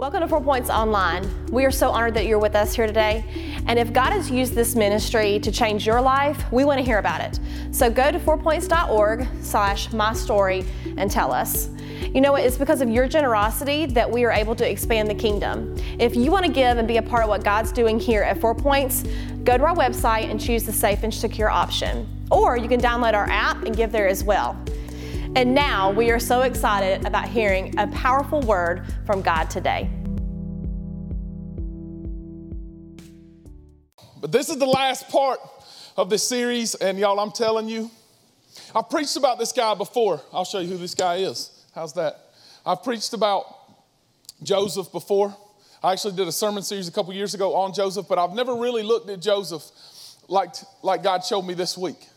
Welcome to Four Points Online. We are so honored that you're with us here today. And if God has used this ministry to change your life, we want to hear about it. So go to fourpoints.org slash my story and tell us. You know what? It's because of your generosity that we are able to expand the kingdom. If you want to give and be a part of what God's doing here at Four Points, go to our website and choose the safe and secure option. Or you can download our app and give there as well. And now we are so excited about hearing a powerful word from God today. But this is the last part of this series, and y'all, I'm telling you, I've preached about this guy before. I'll show you who this guy is. How's that? I've preached about Joseph before. I actually did a sermon series a couple years ago on Joseph, but I've never really looked at Joseph like, like God showed me this week.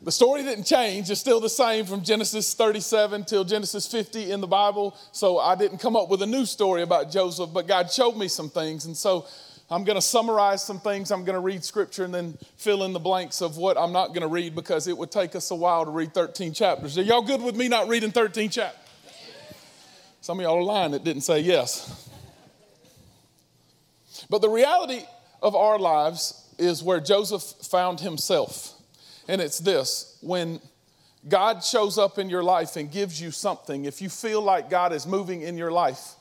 The story didn't change. It's still the same from Genesis 37 till Genesis 50 in the Bible. So I didn't come up with a new story about Joseph, but God showed me some things. And so I'm going to summarize some things. I'm going to read scripture and then fill in the blanks of what I'm not going to read because it would take us a while to read 13 chapters. Are y'all good with me not reading 13 chapters? Some of y'all are lying that didn't say yes. But the reality of our lives is where Joseph found himself. And it's this when God shows up in your life and gives you something, if you feel like God is moving in your life,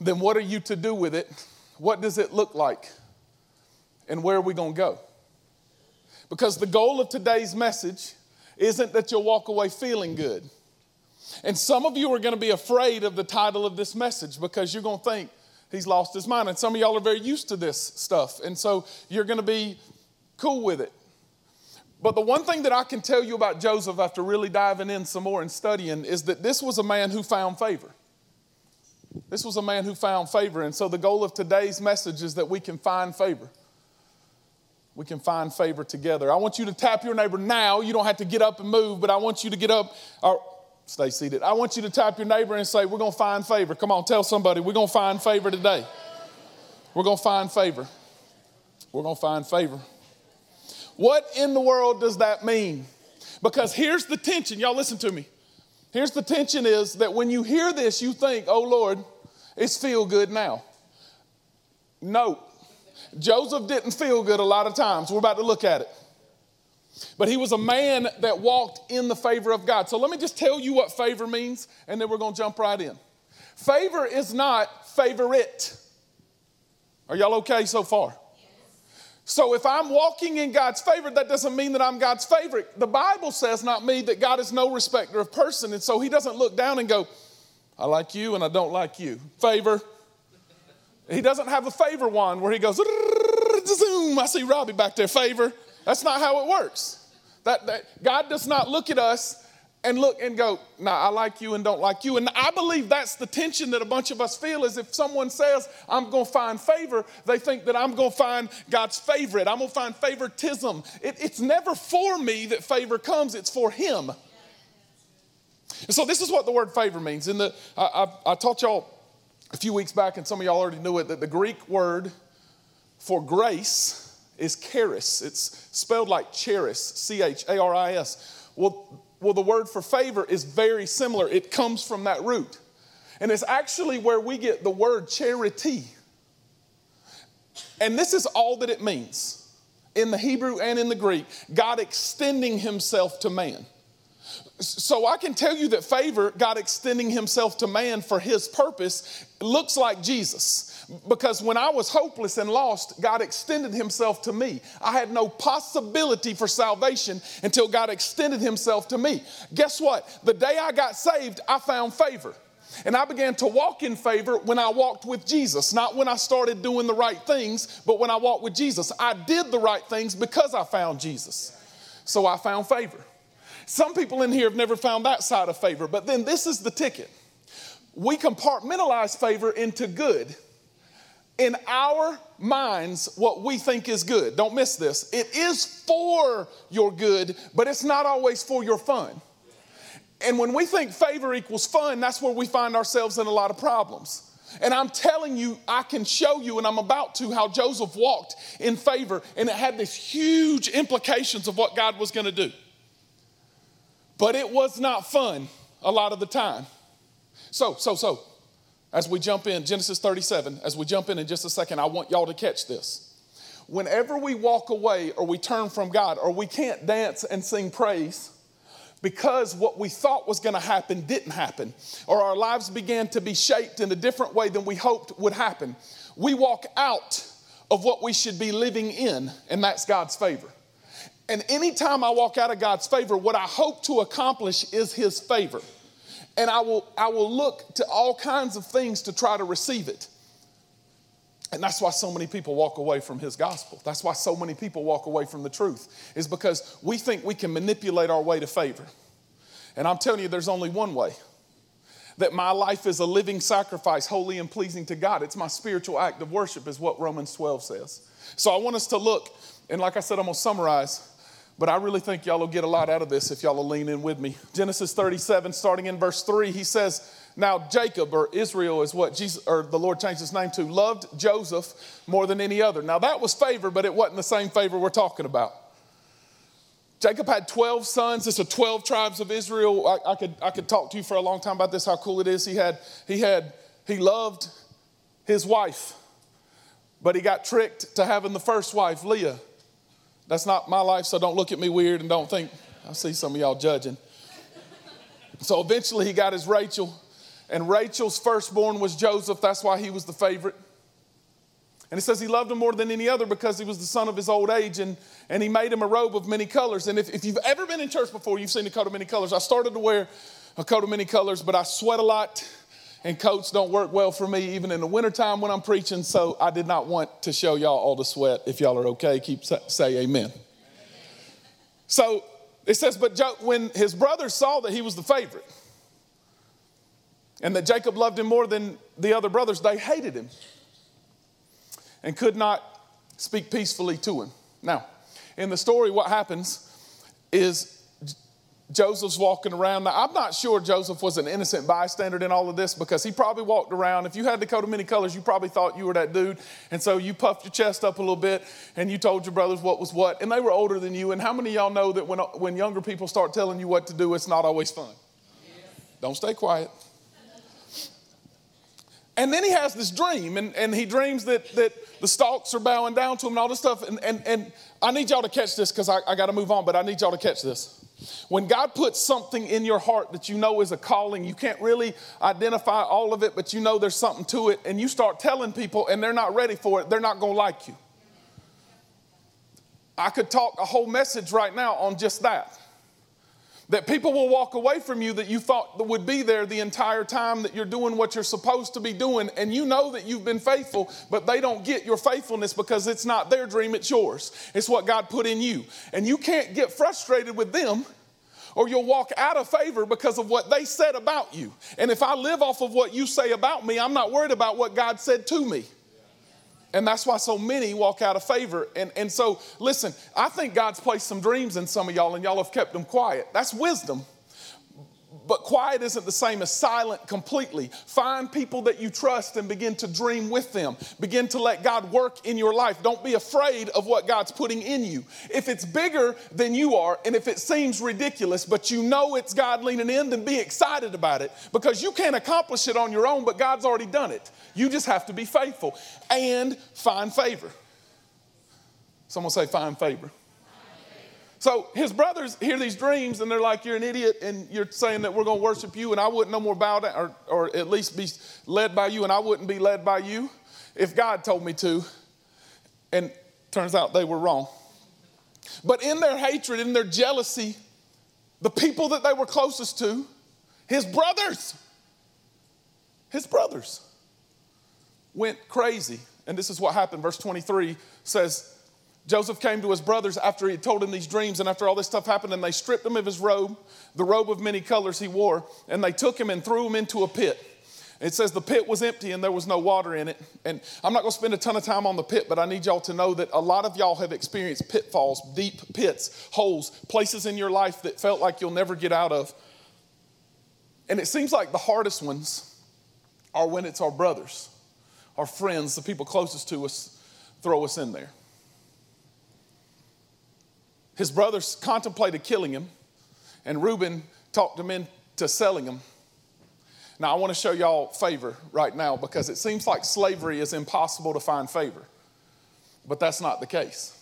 then what are you to do with it? What does it look like? And where are we going to go? Because the goal of today's message isn't that you'll walk away feeling good. And some of you are going to be afraid of the title of this message because you're going to think he's lost his mind. And some of y'all are very used to this stuff. And so you're going to be cool with it. But the one thing that I can tell you about Joseph after really diving in some more and studying is that this was a man who found favor. This was a man who found favor. And so the goal of today's message is that we can find favor. We can find favor together. I want you to tap your neighbor now. You don't have to get up and move, but I want you to get up or stay seated. I want you to tap your neighbor and say, We're going to find favor. Come on, tell somebody, we're going to find favor today. We're going to find favor. We're going to find favor. What in the world does that mean? Because here's the tension. Y'all listen to me. Here's the tension is that when you hear this, you think, oh Lord, it's feel good now. No. Joseph didn't feel good a lot of times. We're about to look at it. But he was a man that walked in the favor of God. So let me just tell you what favor means, and then we're going to jump right in. Favor is not favorite. Are y'all okay so far? So if I'm walking in God's favor, that doesn't mean that I'm God's favorite. The Bible says, not me, that God is no respecter of person. And so he doesn't look down and go, I like you and I don't like you. Favor. He doesn't have a favor wand where he goes, zoom, I see Robbie back there, favor. That's not how it works. That, that God does not look at us and look and go, nah, I like you and don't like you. And I believe that's the tension that a bunch of us feel is if someone says, I'm going to find favor, they think that I'm going to find God's favorite. I'm going to find favoritism. It, it's never for me that favor comes, it's for Him. And so this is what the word favor means. In the, I, I, I taught y'all a few weeks back, and some of y'all already knew it, that the Greek word for grace is charis. It's spelled like charis, C H A R I S. Well, well, the word for favor is very similar. It comes from that root. And it's actually where we get the word charity. And this is all that it means in the Hebrew and in the Greek God extending himself to man. So I can tell you that favor, God extending himself to man for his purpose, looks like Jesus. Because when I was hopeless and lost, God extended Himself to me. I had no possibility for salvation until God extended Himself to me. Guess what? The day I got saved, I found favor. And I began to walk in favor when I walked with Jesus, not when I started doing the right things, but when I walked with Jesus. I did the right things because I found Jesus. So I found favor. Some people in here have never found that side of favor, but then this is the ticket. We compartmentalize favor into good in our minds what we think is good. Don't miss this. It is for your good, but it's not always for your fun. And when we think favor equals fun, that's where we find ourselves in a lot of problems. And I'm telling you, I can show you, and I'm about to, how Joseph walked in favor, and it had this huge implications of what God was going to do. But it was not fun a lot of the time. So, so, so, as we jump in, Genesis 37, as we jump in in just a second, I want y'all to catch this. Whenever we walk away or we turn from God or we can't dance and sing praise, because what we thought was going to happen didn't happen, or our lives began to be shaped in a different way than we hoped would happen, we walk out of what we should be living in, and that's God's favor. And anytime I walk out of God's favor, what I hope to accomplish is His favor. And I will, I will look to all kinds of things to try to receive it. And that's why so many people walk away from his gospel. That's why so many people walk away from the truth, is because we think we can manipulate our way to favor. And I'm telling you, there's only one way that my life is a living sacrifice, holy and pleasing to God. It's my spiritual act of worship, is what Romans 12 says. So I want us to look, and like I said, I'm gonna summarize, but I really think y'all will get a lot out of this if y'all will lean in with me. Genesis 37, starting in verse 3, he says, now, Jacob or Israel is what Jesus or the Lord changed his name to, loved Joseph more than any other. Now, that was favor, but it wasn't the same favor we're talking about. Jacob had 12 sons. It's the 12 tribes of Israel. I, I, could, I could talk to you for a long time about this, how cool it is. He had, he had, he loved his wife, but he got tricked to having the first wife, Leah. That's not my life, so don't look at me weird and don't think, I see some of y'all judging. So eventually he got his Rachel. And Rachel's firstborn was Joseph. That's why he was the favorite. And it says he loved him more than any other because he was the son of his old age and, and he made him a robe of many colors. And if, if you've ever been in church before, you've seen a coat of many colors. I started to wear a coat of many colors, but I sweat a lot and coats don't work well for me even in the wintertime when I'm preaching. So I did not want to show y'all all the sweat. If y'all are okay, keep say amen. So it says, but when his brothers saw that he was the favorite, and that Jacob loved him more than the other brothers, they hated him and could not speak peacefully to him. Now, in the story, what happens is Joseph's walking around. Now, I'm not sure Joseph was an innocent bystander in all of this because he probably walked around. If you had the coat of many colors, you probably thought you were that dude. And so you puffed your chest up a little bit and you told your brothers what was what. And they were older than you. And how many of y'all know that when, when younger people start telling you what to do, it's not always fun? Don't stay quiet. And then he has this dream, and, and he dreams that, that the stalks are bowing down to him and all this stuff. And, and, and I need y'all to catch this because I, I got to move on, but I need y'all to catch this. When God puts something in your heart that you know is a calling, you can't really identify all of it, but you know there's something to it, and you start telling people and they're not ready for it, they're not going to like you. I could talk a whole message right now on just that. That people will walk away from you that you thought would be there the entire time that you're doing what you're supposed to be doing, and you know that you've been faithful, but they don't get your faithfulness because it's not their dream, it's yours. It's what God put in you. And you can't get frustrated with them or you'll walk out of favor because of what they said about you. And if I live off of what you say about me, I'm not worried about what God said to me. And that's why so many walk out of favor. And, and so, listen, I think God's placed some dreams in some of y'all, and y'all have kept them quiet. That's wisdom. But quiet isn't the same as silent completely. Find people that you trust and begin to dream with them. Begin to let God work in your life. Don't be afraid of what God's putting in you. If it's bigger than you are, and if it seems ridiculous, but you know it's God leaning in, then be excited about it because you can't accomplish it on your own, but God's already done it. You just have to be faithful and find favor. Someone say, find favor. So his brothers hear these dreams and they're like, You're an idiot and you're saying that we're going to worship you and I wouldn't no more bow down or, or at least be led by you and I wouldn't be led by you if God told me to. And turns out they were wrong. But in their hatred, in their jealousy, the people that they were closest to, his brothers, his brothers went crazy. And this is what happened. Verse 23 says, Joseph came to his brothers after he had told him these dreams and after all this stuff happened, and they stripped him of his robe, the robe of many colors he wore, and they took him and threw him into a pit. It says the pit was empty and there was no water in it. And I'm not going to spend a ton of time on the pit, but I need y'all to know that a lot of y'all have experienced pitfalls, deep pits, holes, places in your life that felt like you'll never get out of. And it seems like the hardest ones are when it's our brothers, our friends, the people closest to us, throw us in there. His brothers contemplated killing him, and Reuben talked him into selling him. Now, I want to show y'all favor right now because it seems like slavery is impossible to find favor. But that's not the case.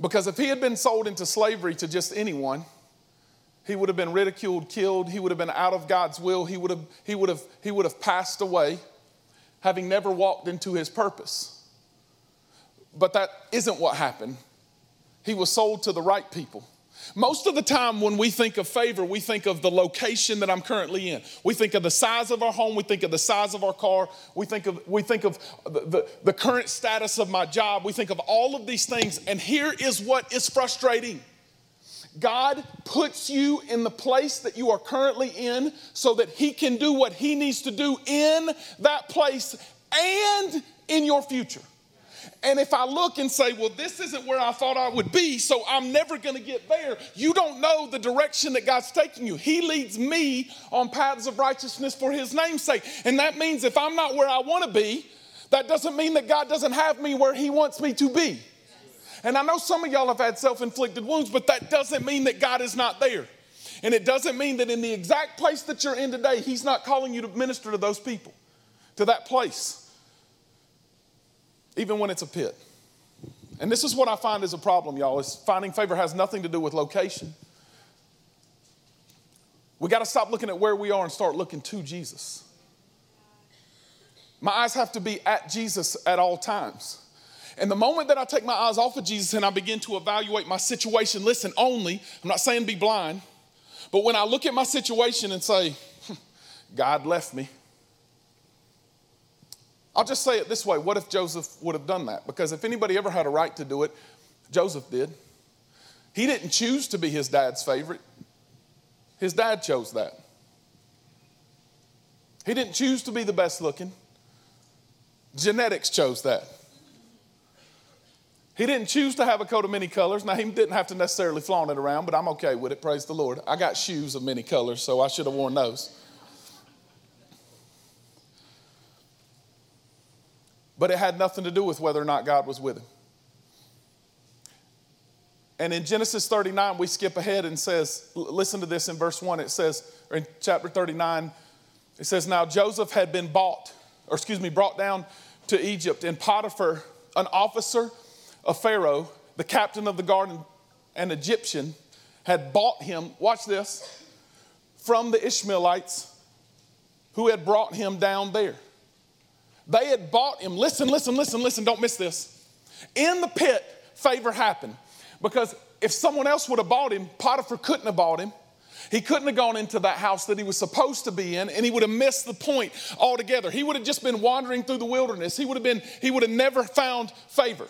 Because if he had been sold into slavery to just anyone, he would have been ridiculed, killed, he would have been out of God's will, he would have, he would have, he would have passed away, having never walked into his purpose. But that isn't what happened. He was sold to the right people. Most of the time, when we think of favor, we think of the location that I'm currently in. We think of the size of our home. We think of the size of our car. We think of, we think of the, the, the current status of my job. We think of all of these things. And here is what is frustrating God puts you in the place that you are currently in so that He can do what He needs to do in that place and in your future. And if I look and say, well, this isn't where I thought I would be, so I'm never going to get there, you don't know the direction that God's taking you. He leads me on paths of righteousness for His name's sake. And that means if I'm not where I want to be, that doesn't mean that God doesn't have me where He wants me to be. And I know some of y'all have had self inflicted wounds, but that doesn't mean that God is not there. And it doesn't mean that in the exact place that you're in today, He's not calling you to minister to those people, to that place even when it's a pit. And this is what I find is a problem, y'all, is finding favor has nothing to do with location. We got to stop looking at where we are and start looking to Jesus. My eyes have to be at Jesus at all times. And the moment that I take my eyes off of Jesus and I begin to evaluate my situation, listen, only, I'm not saying be blind, but when I look at my situation and say, God left me, I'll just say it this way what if Joseph would have done that? Because if anybody ever had a right to do it, Joseph did. He didn't choose to be his dad's favorite, his dad chose that. He didn't choose to be the best looking, genetics chose that. He didn't choose to have a coat of many colors. Now, he didn't have to necessarily flaunt it around, but I'm okay with it. Praise the Lord. I got shoes of many colors, so I should have worn those. But it had nothing to do with whether or not God was with him. And in Genesis 39, we skip ahead and says, listen to this in verse 1. It says, or in chapter 39, it says, Now Joseph had been bought, or excuse me, brought down to Egypt, and Potiphar, an officer of Pharaoh, the captain of the guard, an Egyptian, had bought him, watch this, from the Ishmaelites who had brought him down there. They had bought him. Listen, listen, listen, listen, don't miss this. In the pit, favor happened. Because if someone else would have bought him, Potiphar couldn't have bought him. He couldn't have gone into that house that he was supposed to be in, and he would have missed the point altogether. He would have just been wandering through the wilderness. He would have been, he would have never found favor.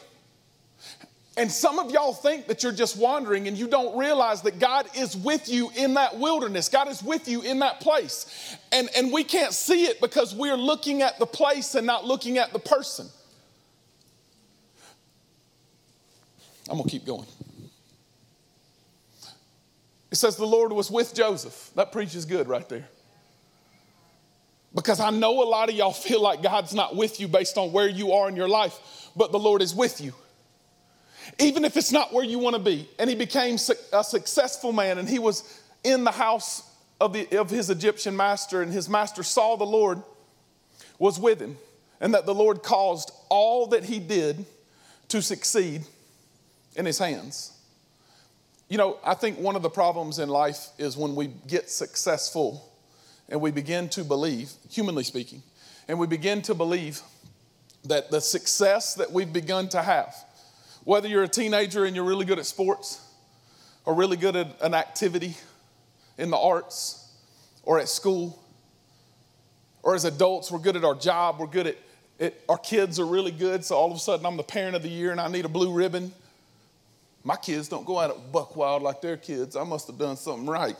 And some of y'all think that you're just wandering and you don't realize that God is with you in that wilderness. God is with you in that place. And, and we can't see it because we're looking at the place and not looking at the person. I'm going to keep going. It says the Lord was with Joseph. That preaches good right there. Because I know a lot of y'all feel like God's not with you based on where you are in your life, but the Lord is with you even if it's not where you want to be. And he became a successful man, and he was in the house of, the, of his Egyptian master, and his master saw the Lord was with him, and that the Lord caused all that he did to succeed in his hands. You know, I think one of the problems in life is when we get successful and we begin to believe, humanly speaking, and we begin to believe that the success that we've begun to have whether you're a teenager and you're really good at sports, or really good at an activity in the arts, or at school, or as adults, we're good at our job, we're good at it, our kids are really good, so all of a sudden I'm the parent of the year and I need a blue ribbon. My kids don't go out at buck wild like their kids. I must have done something right.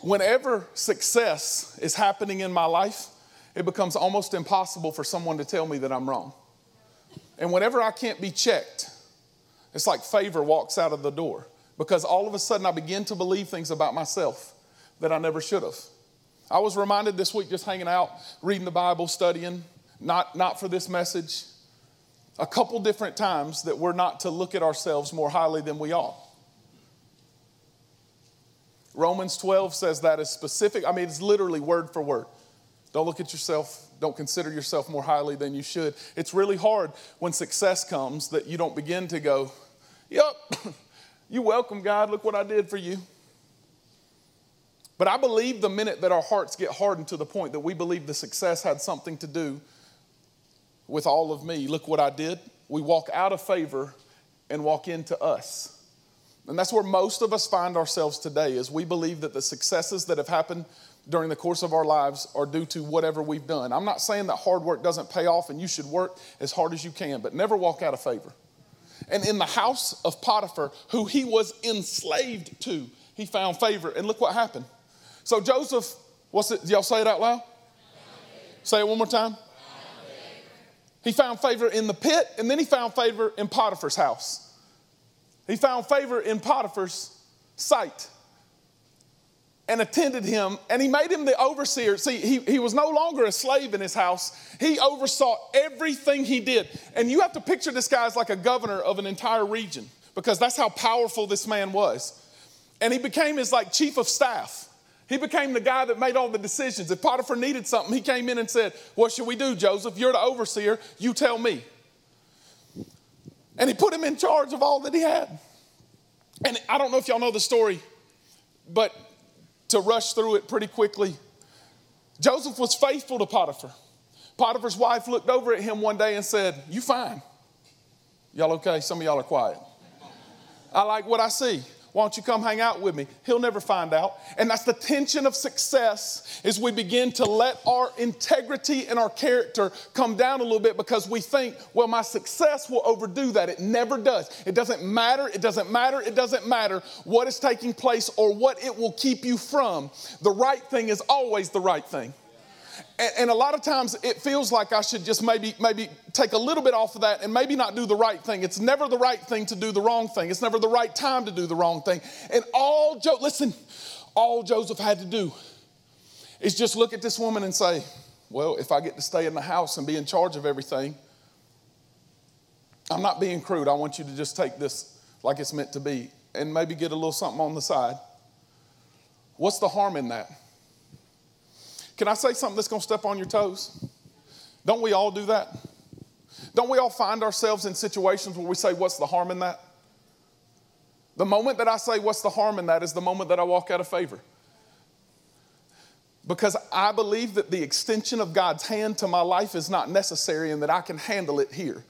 Whenever success is happening in my life, it becomes almost impossible for someone to tell me that I'm wrong. And whenever I can't be checked, it's like favor walks out of the door because all of a sudden I begin to believe things about myself that I never should have. I was reminded this week just hanging out, reading the Bible, studying, not, not for this message, a couple different times that we're not to look at ourselves more highly than we ought. Romans 12 says that is specific. I mean, it's literally word for word. Don't look at yourself. Don't consider yourself more highly than you should. It's really hard when success comes that you don't begin to go, Yep, you welcome, God. Look what I did for you. But I believe the minute that our hearts get hardened to the point that we believe the success had something to do with all of me, look what I did. We walk out of favor and walk into us. And that's where most of us find ourselves today is we believe that the successes that have happened during the course of our lives are due to whatever we've done. I'm not saying that hard work doesn't pay off and you should work as hard as you can, but never walk out of favor. And in the house of Potiphar, who he was enslaved to, he found favor. And look what happened. So Joseph, what's it? Y'all say it out loud? Say it one more time. He found favor in the pit, and then he found favor in Potiphar's house. He found favor in Potiphar's sight and attended him, and he made him the overseer. See, he, he was no longer a slave in his house. He oversaw everything he did. And you have to picture this guy as like a governor of an entire region because that's how powerful this man was. And he became his like chief of staff. He became the guy that made all the decisions. If Potiphar needed something, he came in and said, What should we do, Joseph? You're the overseer. You tell me. And he put him in charge of all that he had. And I don't know if y'all know the story, but to rush through it pretty quickly. Joseph was faithful to Potiphar. Potiphar's wife looked over at him one day and said, You fine. Y'all okay? Some of y'all are quiet. I like what I see. Why don't you come hang out with me? He'll never find out. And that's the tension of success is we begin to let our integrity and our character come down a little bit because we think, well, my success will overdo that. It never does. It doesn't matter. It doesn't matter. It doesn't matter what is taking place or what it will keep you from. The right thing is always the right thing. And, and, a lot of times it feels like I should just maybe maybe take a little bit off of that and maybe not do the right thing. It's never the right thing to do the wrong thing. It's never the right time to do the wrong thing. And all jo- listen, all Joseph had to do is just look at this woman and say, "Well, if I get to stay in the house and be in charge of everything, I'm not being crude. I want you to just take this like it's meant to be and maybe get a little something on the side." What's the harm in that? Can I say something that's going to step on your toes? Don't we all do that? Don't we all find ourselves in situations where we say, What's the harm in that? The moment that I say, What's the harm in that is the moment that I walk out of favor. Because I believe that the extension of God's hand to my life is not necessary and that I can handle it here.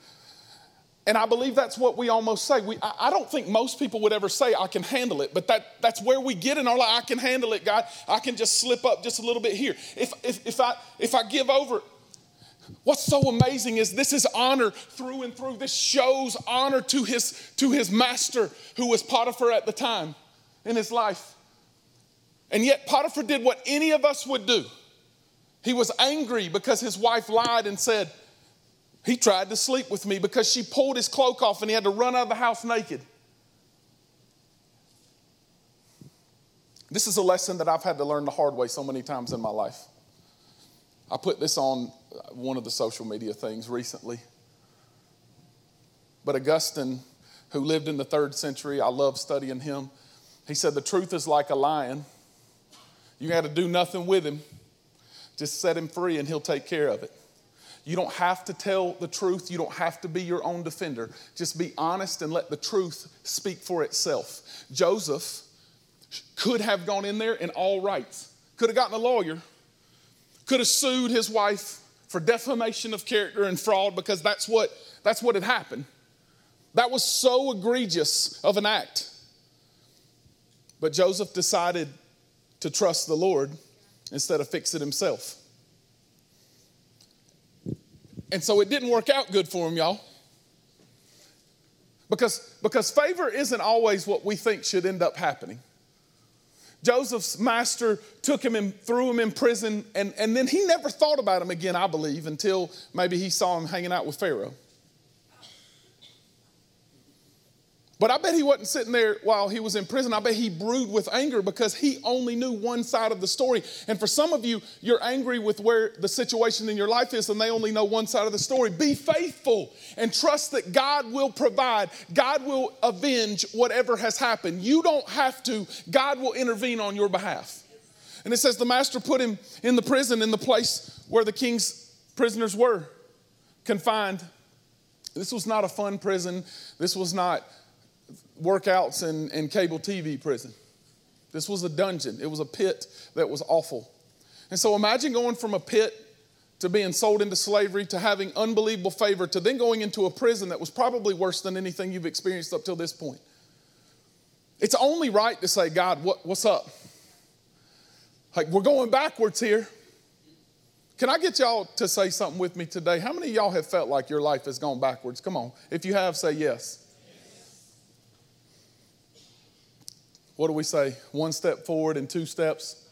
And I believe that's what we almost say. We, I, I, don't think most people would ever say, I can handle it, but that, that's where we get in our life. I can handle it, God. I can just slip up just a little bit here. If, if, if, I, if I give over, what's so amazing is this is honor through and through. This shows honor to his, to his master, who was Potiphar at the time in his life. And yet, Potiphar did what any of us would do. He was angry because his wife lied and said, he tried to sleep with me because she pulled his cloak off and he had to run out of the house naked. This is a lesson that I've had to learn the hard way so many times in my life. I put this on one of the social media things recently. But Augustine, who lived in the third century, I love studying him. He said, The truth is like a lion. You got to do nothing with him, just set him free and he'll take care of it. You don't have to tell the truth. You don't have to be your own defender. Just be honest and let the truth speak for itself. Joseph could have gone in there in all rights, could have gotten a lawyer, could have sued his wife for defamation of character and fraud because that's what, that's what had happened. That was so egregious of an act. But Joseph decided to trust the Lord instead of fix it himself. And so it didn't work out good for him, y'all. Because, because favor isn't always what we think should end up happening. Joseph's master took him and threw him in prison, and, and then he never thought about him again, I believe, until maybe he saw him hanging out with Pharaoh. But I bet he wasn't sitting there while he was in prison. I bet he brewed with anger because he only knew one side of the story. And for some of you, you're angry with where the situation in your life is and they only know one side of the story. Be faithful and trust that God will provide, God will avenge whatever has happened. You don't have to, God will intervene on your behalf. And it says the master put him in the prison in the place where the king's prisoners were confined. This was not a fun prison. This was not workouts and, and cable TV prison. This was a dungeon, it was a pit that was awful. And so imagine going from a pit to being sold into slavery to having unbelievable favor to then going into a prison that was probably worse than anything you've experienced up till this point. It's only right to say, God, what, what's up? Like, we're going backwards here. Can I get y'all to say something with me today? How many of y'all have felt like your life has gone backwards? Come on. If you have, say yes. What do we say? One step forward and two steps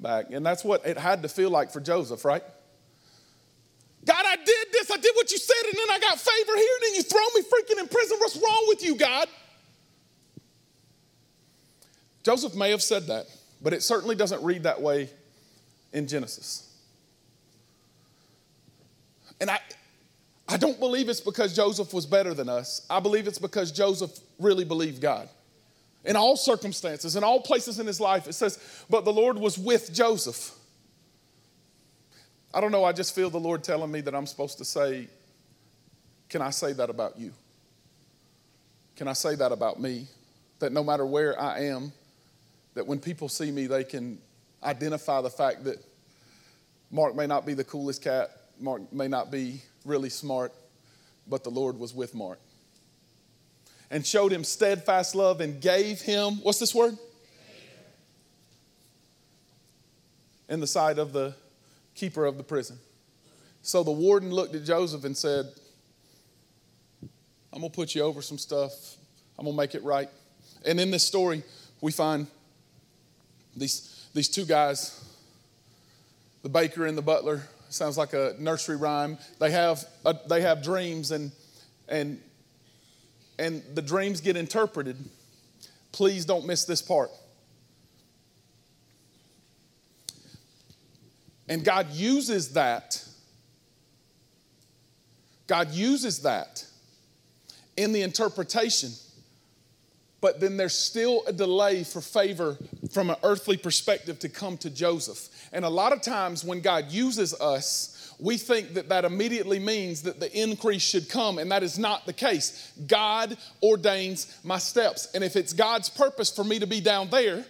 back. And that's what it had to feel like for Joseph, right? God, I did this, I did what you said, and then I got favor here, and then you throw me freaking in prison. What's wrong with you, God? Joseph may have said that, but it certainly doesn't read that way in Genesis. And I, I don't believe it's because Joseph was better than us. I believe it's because Joseph really believed God in all circumstances, in all places in his life. It says, But the Lord was with Joseph. I don't know, I just feel the Lord telling me that I'm supposed to say, Can I say that about you? Can I say that about me? That no matter where I am, that when people see me, they can identify the fact that Mark may not be the coolest cat, Mark may not be really smart, but the Lord was with Mark and showed him steadfast love and gave him, what's this word? In the sight of the keeper of the prison. So the warden looked at Joseph and said, I'm going to put you over some stuff. I'm going to make it right. And in this story, we find these, these two guys, the baker and the butler. Sounds like a nursery rhyme. They have, a, they have dreams, and, and and the dreams get interpreted, please don't miss this part. And God uses that. God uses that in the interpretation. But then there's still a delay for favor from an earthly perspective to come to Joseph. And a lot of times when God uses us, we think that that immediately means that the increase should come, and that is not the case. God ordains my steps. And if it's God's purpose for me to be down there,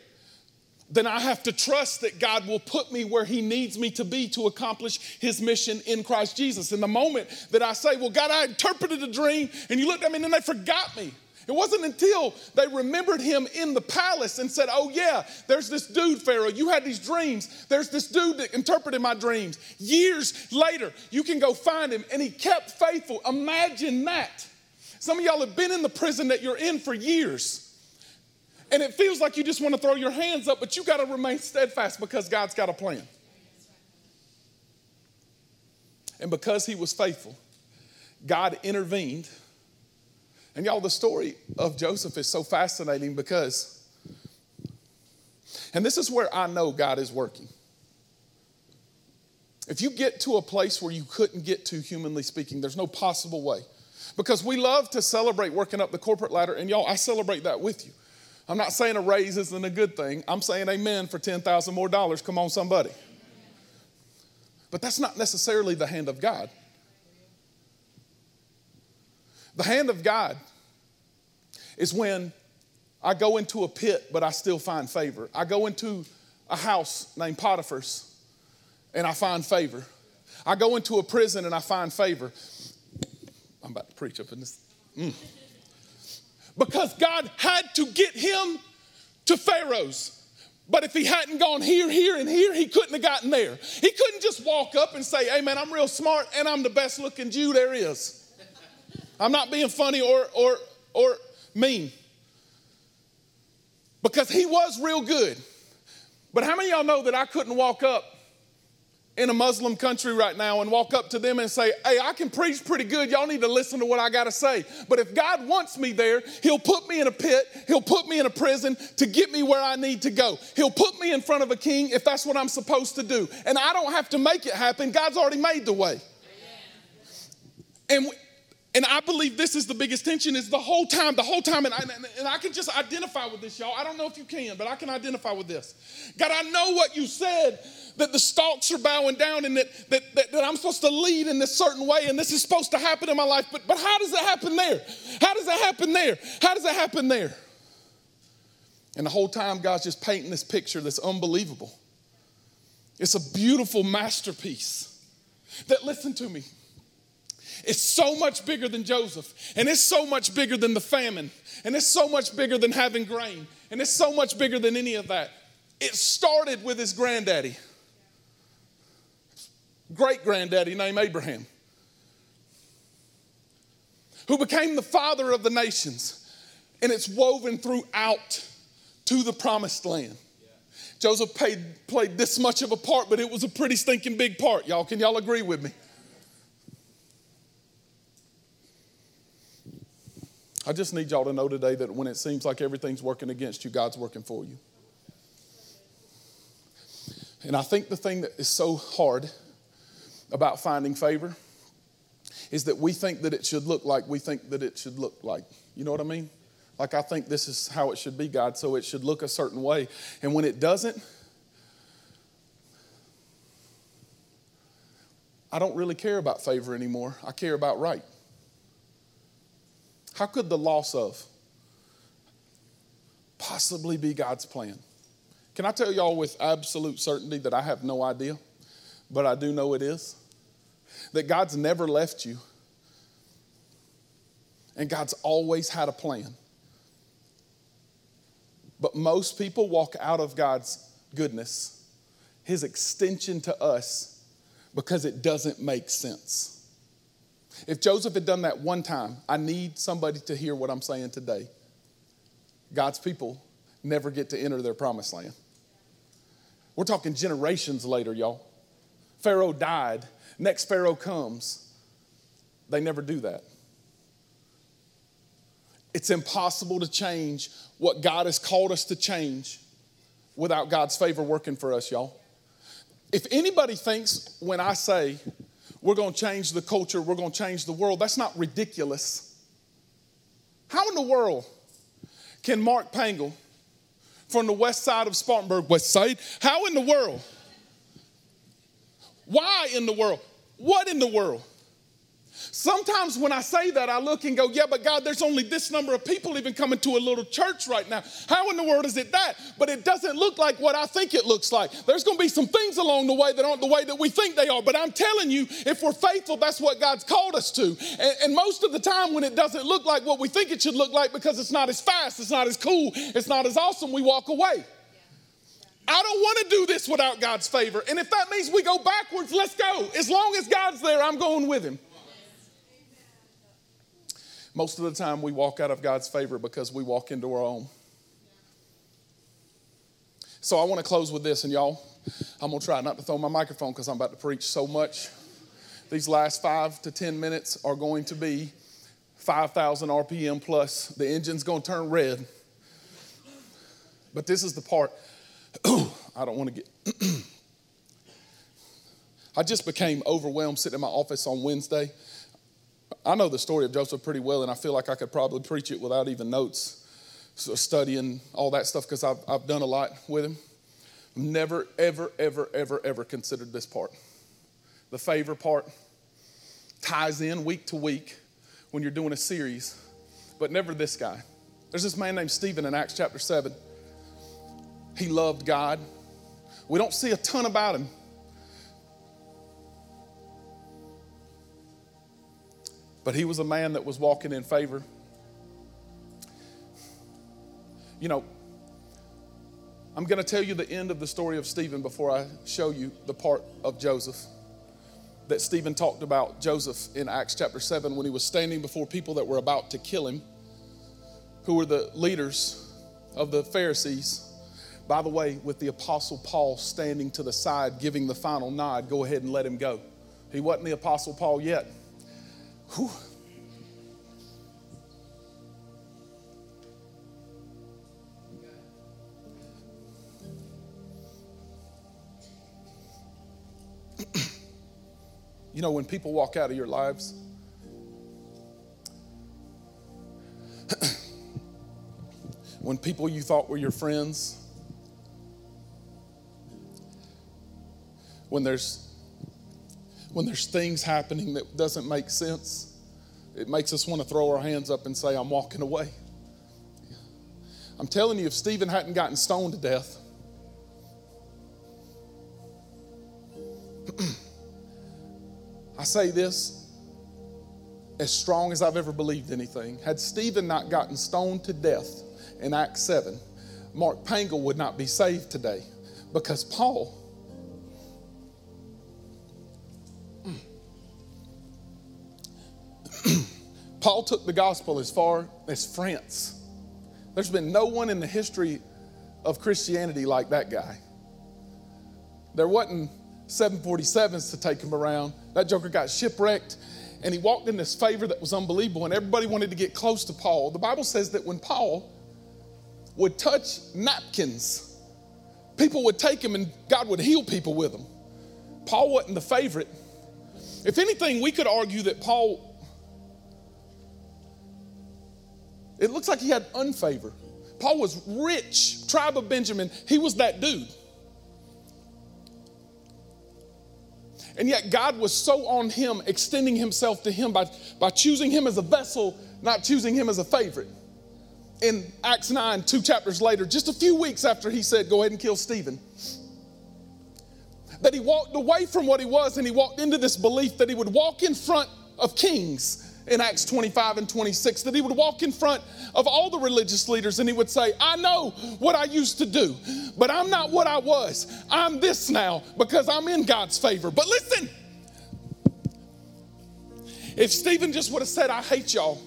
then I have to trust that God will put me where He needs me to be to accomplish His mission in Christ Jesus. In the moment that I say, Well, God, I interpreted a dream, and you looked at me and then they forgot me. It wasn't until they remembered him in the palace and said, Oh, yeah, there's this dude, Pharaoh. You had these dreams. There's this dude that interpreted my dreams. Years later, you can go find him, and he kept faithful. Imagine that. Some of y'all have been in the prison that you're in for years. And it feels like you just want to throw your hands up, but you got to remain steadfast because God's got a plan. And because he was faithful, God intervened and y'all, the story of Joseph is so fascinating because, and this is where I know God is working. If you get to a place where you couldn't get to, humanly speaking, there's no possible way. Because we love to celebrate working up the corporate ladder, and y'all, I celebrate that with you. I'm not saying a raise isn't a good thing. I'm saying amen for 10,000 more dollars. Come on, somebody. But that's not necessarily the hand of God. The hand of God is when I go into a pit, but I still find favor. I go into a house named Potiphar's and I find favor. I go into a prison and I find favor. I'm about to preach up in this. Mm. Because God had to get him to Pharaoh's. But if he hadn't gone here, here, and here, he couldn't have gotten there. He couldn't just walk up and say, Hey, man, I'm real smart and I'm the best looking Jew there is. I'm not being funny or, or, or mean. Because he was real good. But how many y'all know that I couldn't walk up in a Muslim country right now and walk up to them and say, Hey, I can preach pretty good. Y'all need to listen to what I got to say. But if God wants me there, He'll put me in a pit, He'll put me in a prison to get me where I need to go. He'll put me in front of a king if that's what I'm supposed to do. And I don't have to make it happen, God's already made the way. And and I believe this is the biggest tension is the whole time, the whole time, and I, and I can just identify with this, y'all. I don't know if you can, but I can identify with this. God, I know what you said, that the stalks are bowing down and that, that, that, that I'm supposed to lead in this certain way and this is supposed to happen in my life, but, but how does it happen there? How does it happen there? How does it happen there? And the whole time, God's just painting this picture that's unbelievable. It's a beautiful masterpiece that, listen to me, it's so much bigger than Joseph, and it's so much bigger than the famine, and it's so much bigger than having grain, and it's so much bigger than any of that. It started with his granddaddy, great granddaddy named Abraham, who became the father of the nations, and it's woven throughout to the promised land. Joseph paid, played this much of a part, but it was a pretty stinking big part. Y'all, can y'all agree with me? I just need y'all to know today that when it seems like everything's working against you, God's working for you. And I think the thing that is so hard about finding favor is that we think that it should look like we think that it should look like. You know what I mean? Like, I think this is how it should be, God, so it should look a certain way. And when it doesn't, I don't really care about favor anymore. I care about right. How could the loss of possibly be God's plan? Can I tell y'all with absolute certainty that I have no idea, but I do know it is? That God's never left you, and God's always had a plan. But most people walk out of God's goodness, His extension to us, because it doesn't make sense. If Joseph had done that one time, I need somebody to hear what I'm saying today. God's people never get to enter their promised land. We're talking generations later, y'all. Pharaoh died, next Pharaoh comes. They never do that. It's impossible to change what God has called us to change without God's favor working for us, y'all. If anybody thinks when I say we're going to change the culture, we're going to change the world. That's not ridiculous. How in the world can Mark Pangle from the west side of Spartanburg, West Side, how in the world? Why in the world? What in the world? Sometimes when I say that, I look and go, yeah, but God, there's only this number of people even coming to a little church right now. How in the world is it that? But it doesn't look like what I think it looks like. There's going to be some things along the way that aren't the way that we think they are. But I'm telling you, if we're faithful, that's what God's called us to. And, and most of the time, when it doesn't look like what we think it should look like because it's not as fast, it's not as cool, it's not as awesome, we walk away. I don't want to do this without God's favor. And if that means we go backwards, let's go. As long as God's there, I'm going with Him. Most of the time, we walk out of God's favor because we walk into our own. So I want to close with this, and y'all, I'm going to try not to throw my microphone because I'm about to preach so much. These last five to 10 minutes are going to be 5,000 RPM plus. The engine's going to turn red. But this is the part I don't want to get. I just became overwhelmed sitting in my office on Wednesday I know the story of Joseph pretty well, and I feel like I could probably preach it without even notes, so studying all that stuff, because I've, I've done a lot with him. Never, ever, ever, ever, ever considered this part. The favor part ties in week to week when you're doing a series, but never this guy. There's this man named Stephen in Acts chapter 7. He loved God. We don't see a ton about him But he was a man that was walking in favor. You know, I'm going to tell you the end of the story of Stephen before I show you the part of Joseph that Stephen talked about Joseph in Acts chapter 7 when he was standing before people that were about to kill him, who were the leaders of the Pharisees. By the way, with the Apostle Paul standing to the side, giving the final nod, go ahead and let him go. He wasn't the Apostle Paul yet. Whew. you know, when people walk out of your lives, when people you thought were your friends, when there's when there's things happening that doesn't make sense, it makes us want to throw our hands up and say, I'm walking away. I'm telling you, if Stephen hadn't gotten stoned to death, I say this as strong as I've ever believed anything. Had Stephen not gotten stoned to death in Acts 7, Mark Pangle would not be saved today because Paul Paul took the gospel as far as France. There's been no one in the history of Christianity like that guy. There wasn't 747s to take him around. That joker got shipwrecked and he walked in this favor that was unbelievable, and everybody wanted to get close to Paul. The Bible says that when Paul would touch napkins, people would take him and God would heal people with them. Paul wasn't the favorite. If anything, we could argue that Paul It looks like he had unfavor. Paul was rich, tribe of Benjamin. He was that dude. And yet God was so on him, extending himself to him by, by choosing him as a vessel, not choosing him as a favorite. In Acts 9, two chapters later, just a few weeks after he said, Go ahead and kill Stephen, that he walked away from what he was and he walked into this belief that he would walk in front of kings in Acts 25 and 26 that he would walk in front of all the religious leaders and he would say, I know what I used to do, but I'm not what I was. I'm this now because I'm in God's favor. But listen, if Stephen just would have said, I hate y'all,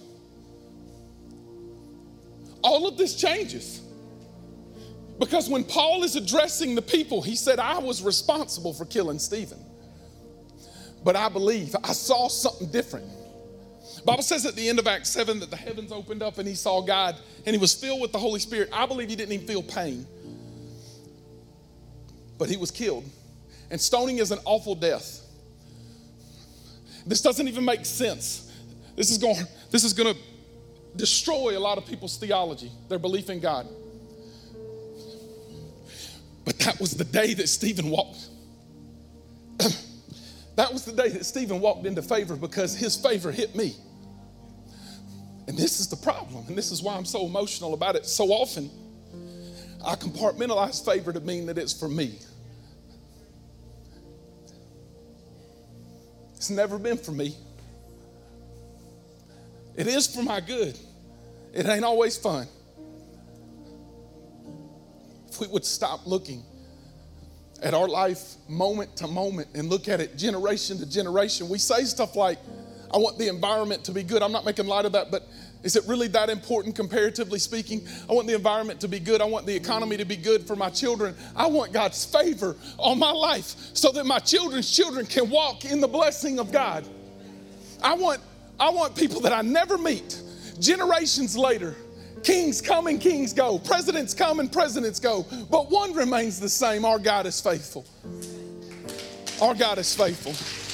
all of this changes. Because when Paul is addressing the people, he said, I was responsible for killing Stephen. But I believe I saw something different. Bible says at the end of Acts 7 that the heavens opened up and he saw God and he was filled with the Holy Spirit. I believe he didn't even feel pain. But he was killed. And stoning is an awful death. This doesn't even make sense. This is going this is going to destroy a lot of people's theology, their belief in God. But that was the day that Stephen walked. that was the day that Stephen walked into favor because his favor hit me. And this is the problem, and this is why I'm so emotional about it. So often, I compartmentalize favor to mean that it's for me. It's never been for me. It is for my good. It ain't always fun. If we would stop looking at our life moment to moment and look at it generation to generation, we say stuff like, I want the environment to be good. I'm not making light of that, but is it really that important comparatively speaking? I want the environment to be good. I want the economy to be good for my children. I want God's favor on my life so that my children's children can walk in the blessing of God. I want, I want people that I never meet, generations later. Kings come and kings go, presidents come and presidents go, but one remains the same. Our God is faithful. Our God is faithful.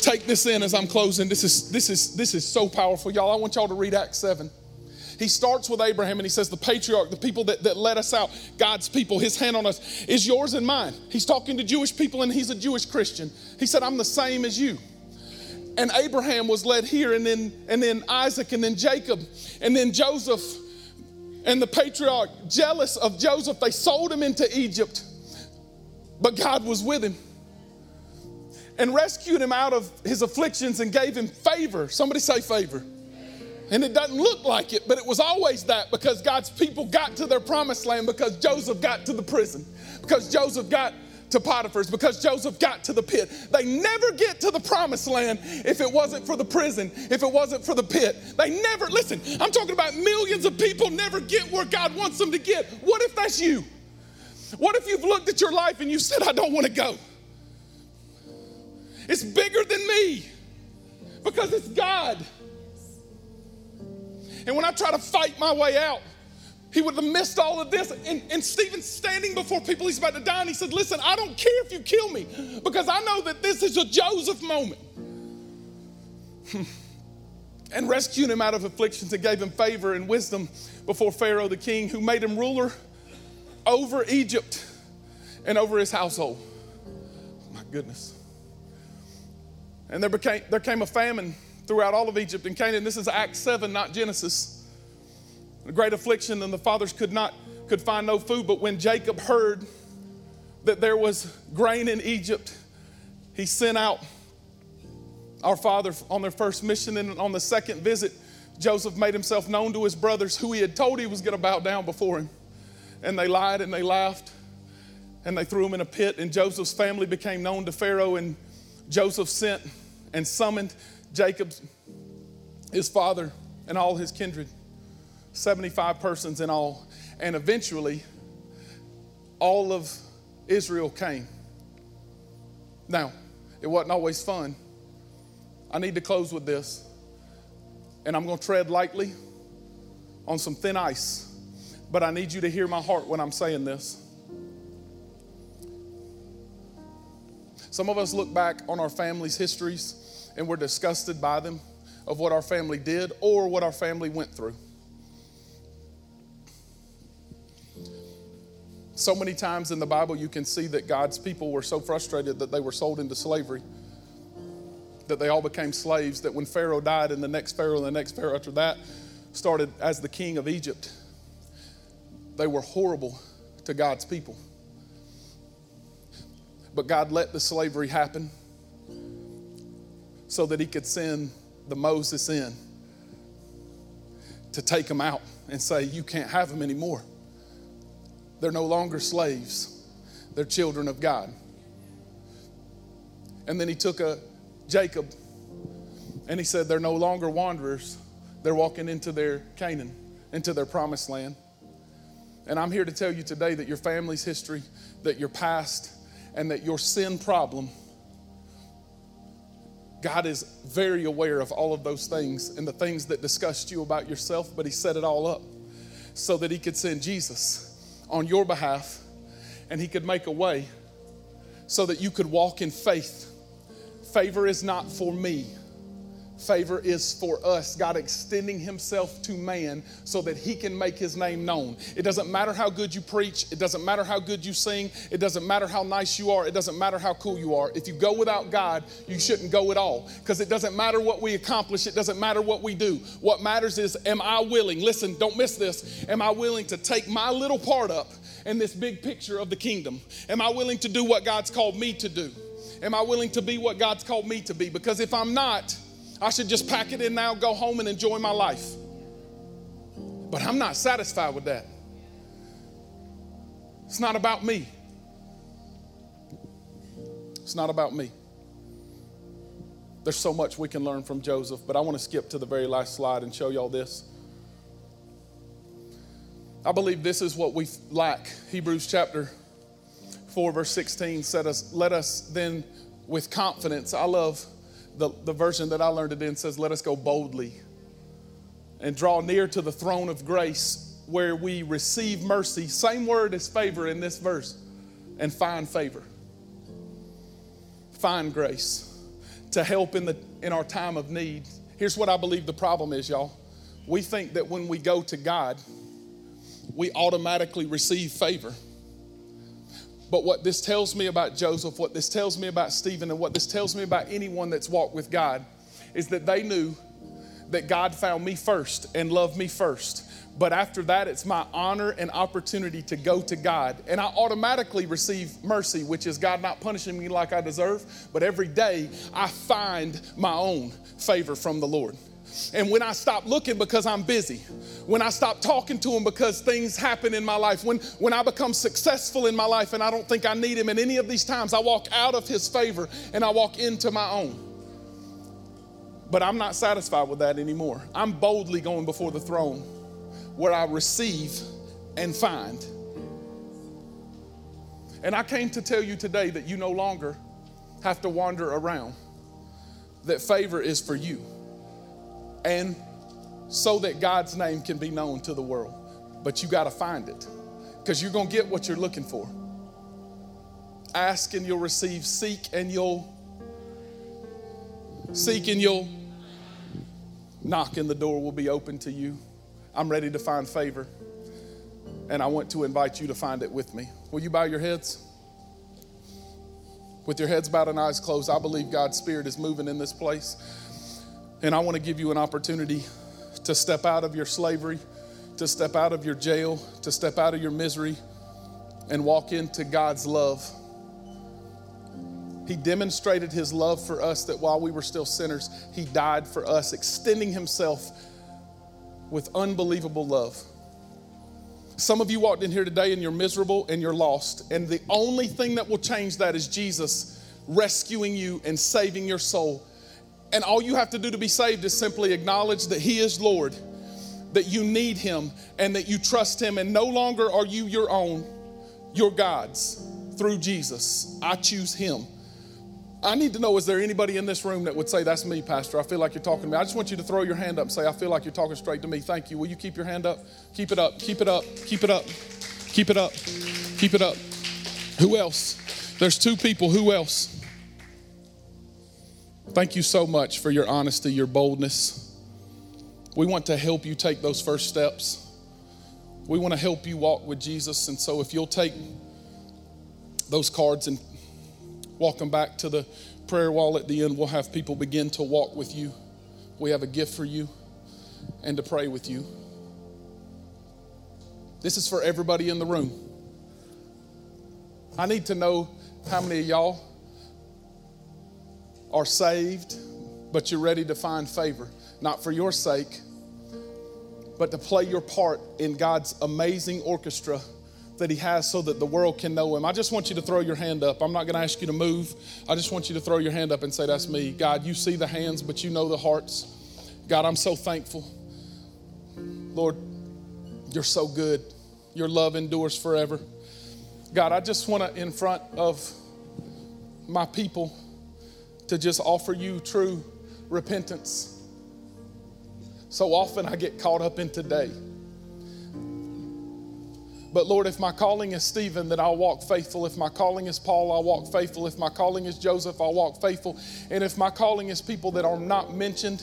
Take this in as I'm closing. This is this is this is so powerful, y'all. I want y'all to read Acts 7. He starts with Abraham and he says, The patriarch, the people that, that let us out, God's people, his hand on us, is yours and mine. He's talking to Jewish people and he's a Jewish Christian. He said, I'm the same as you. And Abraham was led here, and then, and then Isaac, and then Jacob, and then Joseph. And the patriarch, jealous of Joseph, they sold him into Egypt. But God was with him and rescued him out of his afflictions and gave him favor. Somebody say favor. And it doesn't look like it, but it was always that because God's people got to their promised land because Joseph got to the prison, because Joseph got to Potiphar's because Joseph got to the pit. They never get to the promised land if it wasn't for the prison, if it wasn't for the pit. They never, listen, I'm talking about millions of people never get where God wants them to get. What if that's you? What if you've looked at your life and you said, I don't want to go? It's bigger than me because it's God. And when I try to fight my way out, he would have missed all of this. And, and Stephen's standing before people he's about to die, and he said, Listen, I don't care if you kill me because I know that this is a Joseph moment. and rescued him out of afflictions and gave him favor and wisdom before Pharaoh the king, who made him ruler over Egypt and over his household. My goodness. And there, became, there came a famine throughout all of Egypt and Canaan. This is Acts 7, not Genesis a great affliction, and the fathers could not could find no food. But when Jacob heard that there was grain in Egypt, he sent out our father on their first mission. And on the second visit, Joseph made himself known to his brothers, who he had told he was going to bow down before him. And they lied and they laughed and they threw him in a pit. And Joseph's family became known to Pharaoh. And Joseph sent and summoned Jacob's, his father, and all his kindred. 75 persons in all. And eventually, all of Israel came. Now, it wasn't always fun. I need to close with this. And I'm going to tread lightly on some thin ice. But I need you to hear my heart when I'm saying this. Some of us look back on our family's histories and we're disgusted by them of what our family did or what our family went through. So many times in the Bible, you can see that God's people were so frustrated that they were sold into slavery, that they all became slaves. That when Pharaoh died, and the next Pharaoh, and the next Pharaoh after that started as the king of Egypt, they were horrible to God's people. But God let the slavery happen so that He could send the Moses in to take them out and say, You can't have them anymore. They're no longer slaves, they're children of God. And then he took a Jacob and he said, They're no longer wanderers, they're walking into their Canaan, into their promised land. And I'm here to tell you today that your family's history, that your past, and that your sin problem, God is very aware of all of those things and the things that disgust you about yourself, but He set it all up so that He could send Jesus on your behalf and He could make a way so that you could walk in faith. Favor is not for me. Favor is for us, God extending Himself to man so that He can make His name known. It doesn't matter how good you preach, it doesn't matter how good you sing, it doesn't matter how nice you are, it doesn't matter how cool you are. If you go without God, you shouldn't go at all because it doesn't matter what we accomplish, it doesn't matter what we do. What matters is, am I willing? Listen, don't miss this. Am I willing to take my little part up in this big picture of the kingdom? Am I willing to do what God's called me to do? Am I willing to be what God's called me to be? Because if I'm not, I should just pack it in now, go home, and enjoy my life. But I'm not satisfied with that. It's not about me. It's not about me. There's so much we can learn from Joseph, but I want to skip to the very last slide and show y'all this. I believe this is what we lack. Hebrews chapter 4, verse 16 said us, let us then with confidence. I love the, the version that I learned it in says, Let us go boldly and draw near to the throne of grace where we receive mercy. Same word as favor in this verse, and find favor. Find grace to help in, the, in our time of need. Here's what I believe the problem is, y'all. We think that when we go to God, we automatically receive favor. But what this tells me about Joseph, what this tells me about Stephen, and what this tells me about anyone that's walked with God is that they knew that God found me first and loved me first. But after that, it's my honor and opportunity to go to God. And I automatically receive mercy, which is God not punishing me like I deserve. But every day, I find my own favor from the Lord. And when I stop looking because I'm busy, when I stop talking to him because things happen in my life, when, when I become successful in my life and I don't think I need him, in any of these times I walk out of his favor and I walk into my own. But I'm not satisfied with that anymore. I'm boldly going before the throne where I receive and find. And I came to tell you today that you no longer have to wander around, that favor is for you. And so that God's name can be known to the world. But you got to find it because you're going to get what you're looking for. Ask and you'll receive, seek and you'll seek and you'll knock and the door will be open to you. I'm ready to find favor and I want to invite you to find it with me. Will you bow your heads? With your heads bowed and eyes closed, I believe God's Spirit is moving in this place. And I want to give you an opportunity to step out of your slavery, to step out of your jail, to step out of your misery, and walk into God's love. He demonstrated his love for us that while we were still sinners, he died for us, extending himself with unbelievable love. Some of you walked in here today and you're miserable and you're lost. And the only thing that will change that is Jesus rescuing you and saving your soul. And all you have to do to be saved is simply acknowledge that He is Lord, that you need Him, and that you trust Him. And no longer are you your own, you're God's through Jesus. I choose Him. I need to know is there anybody in this room that would say, That's me, Pastor? I feel like you're talking to me. I just want you to throw your hand up and say, I feel like you're talking straight to me. Thank you. Will you keep your hand up? Keep it up. Keep it up. Keep it up. Keep it up. Keep it up. Who else? There's two people. Who else? Thank you so much for your honesty, your boldness. We want to help you take those first steps. We want to help you walk with Jesus. And so if you'll take those cards and walk them back to the prayer wall at the end, we'll have people begin to walk with you. We have a gift for you and to pray with you. This is for everybody in the room. I need to know how many of y'all are saved, but you're ready to find favor, not for your sake, but to play your part in God's amazing orchestra that He has so that the world can know Him. I just want you to throw your hand up. I'm not going to ask you to move. I just want you to throw your hand up and say, That's me. God, you see the hands, but you know the hearts. God, I'm so thankful. Lord, you're so good. Your love endures forever. God, I just want to, in front of my people, to just offer you true repentance. So often I get caught up in today. But Lord, if my calling is Stephen, then I'll walk faithful. If my calling is Paul, I'll walk faithful. If my calling is Joseph, I'll walk faithful. And if my calling is people that are not mentioned,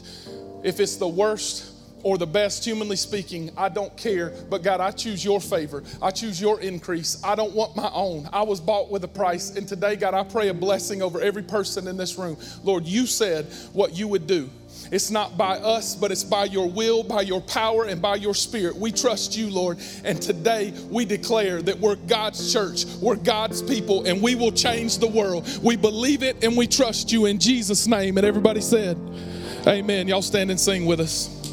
if it's the worst, or the best, humanly speaking, I don't care. But God, I choose your favor. I choose your increase. I don't want my own. I was bought with a price. And today, God, I pray a blessing over every person in this room. Lord, you said what you would do. It's not by us, but it's by your will, by your power, and by your spirit. We trust you, Lord. And today we declare that we're God's church, we're God's people, and we will change the world. We believe it and we trust you in Jesus' name. And everybody said, Amen. Y'all stand and sing with us.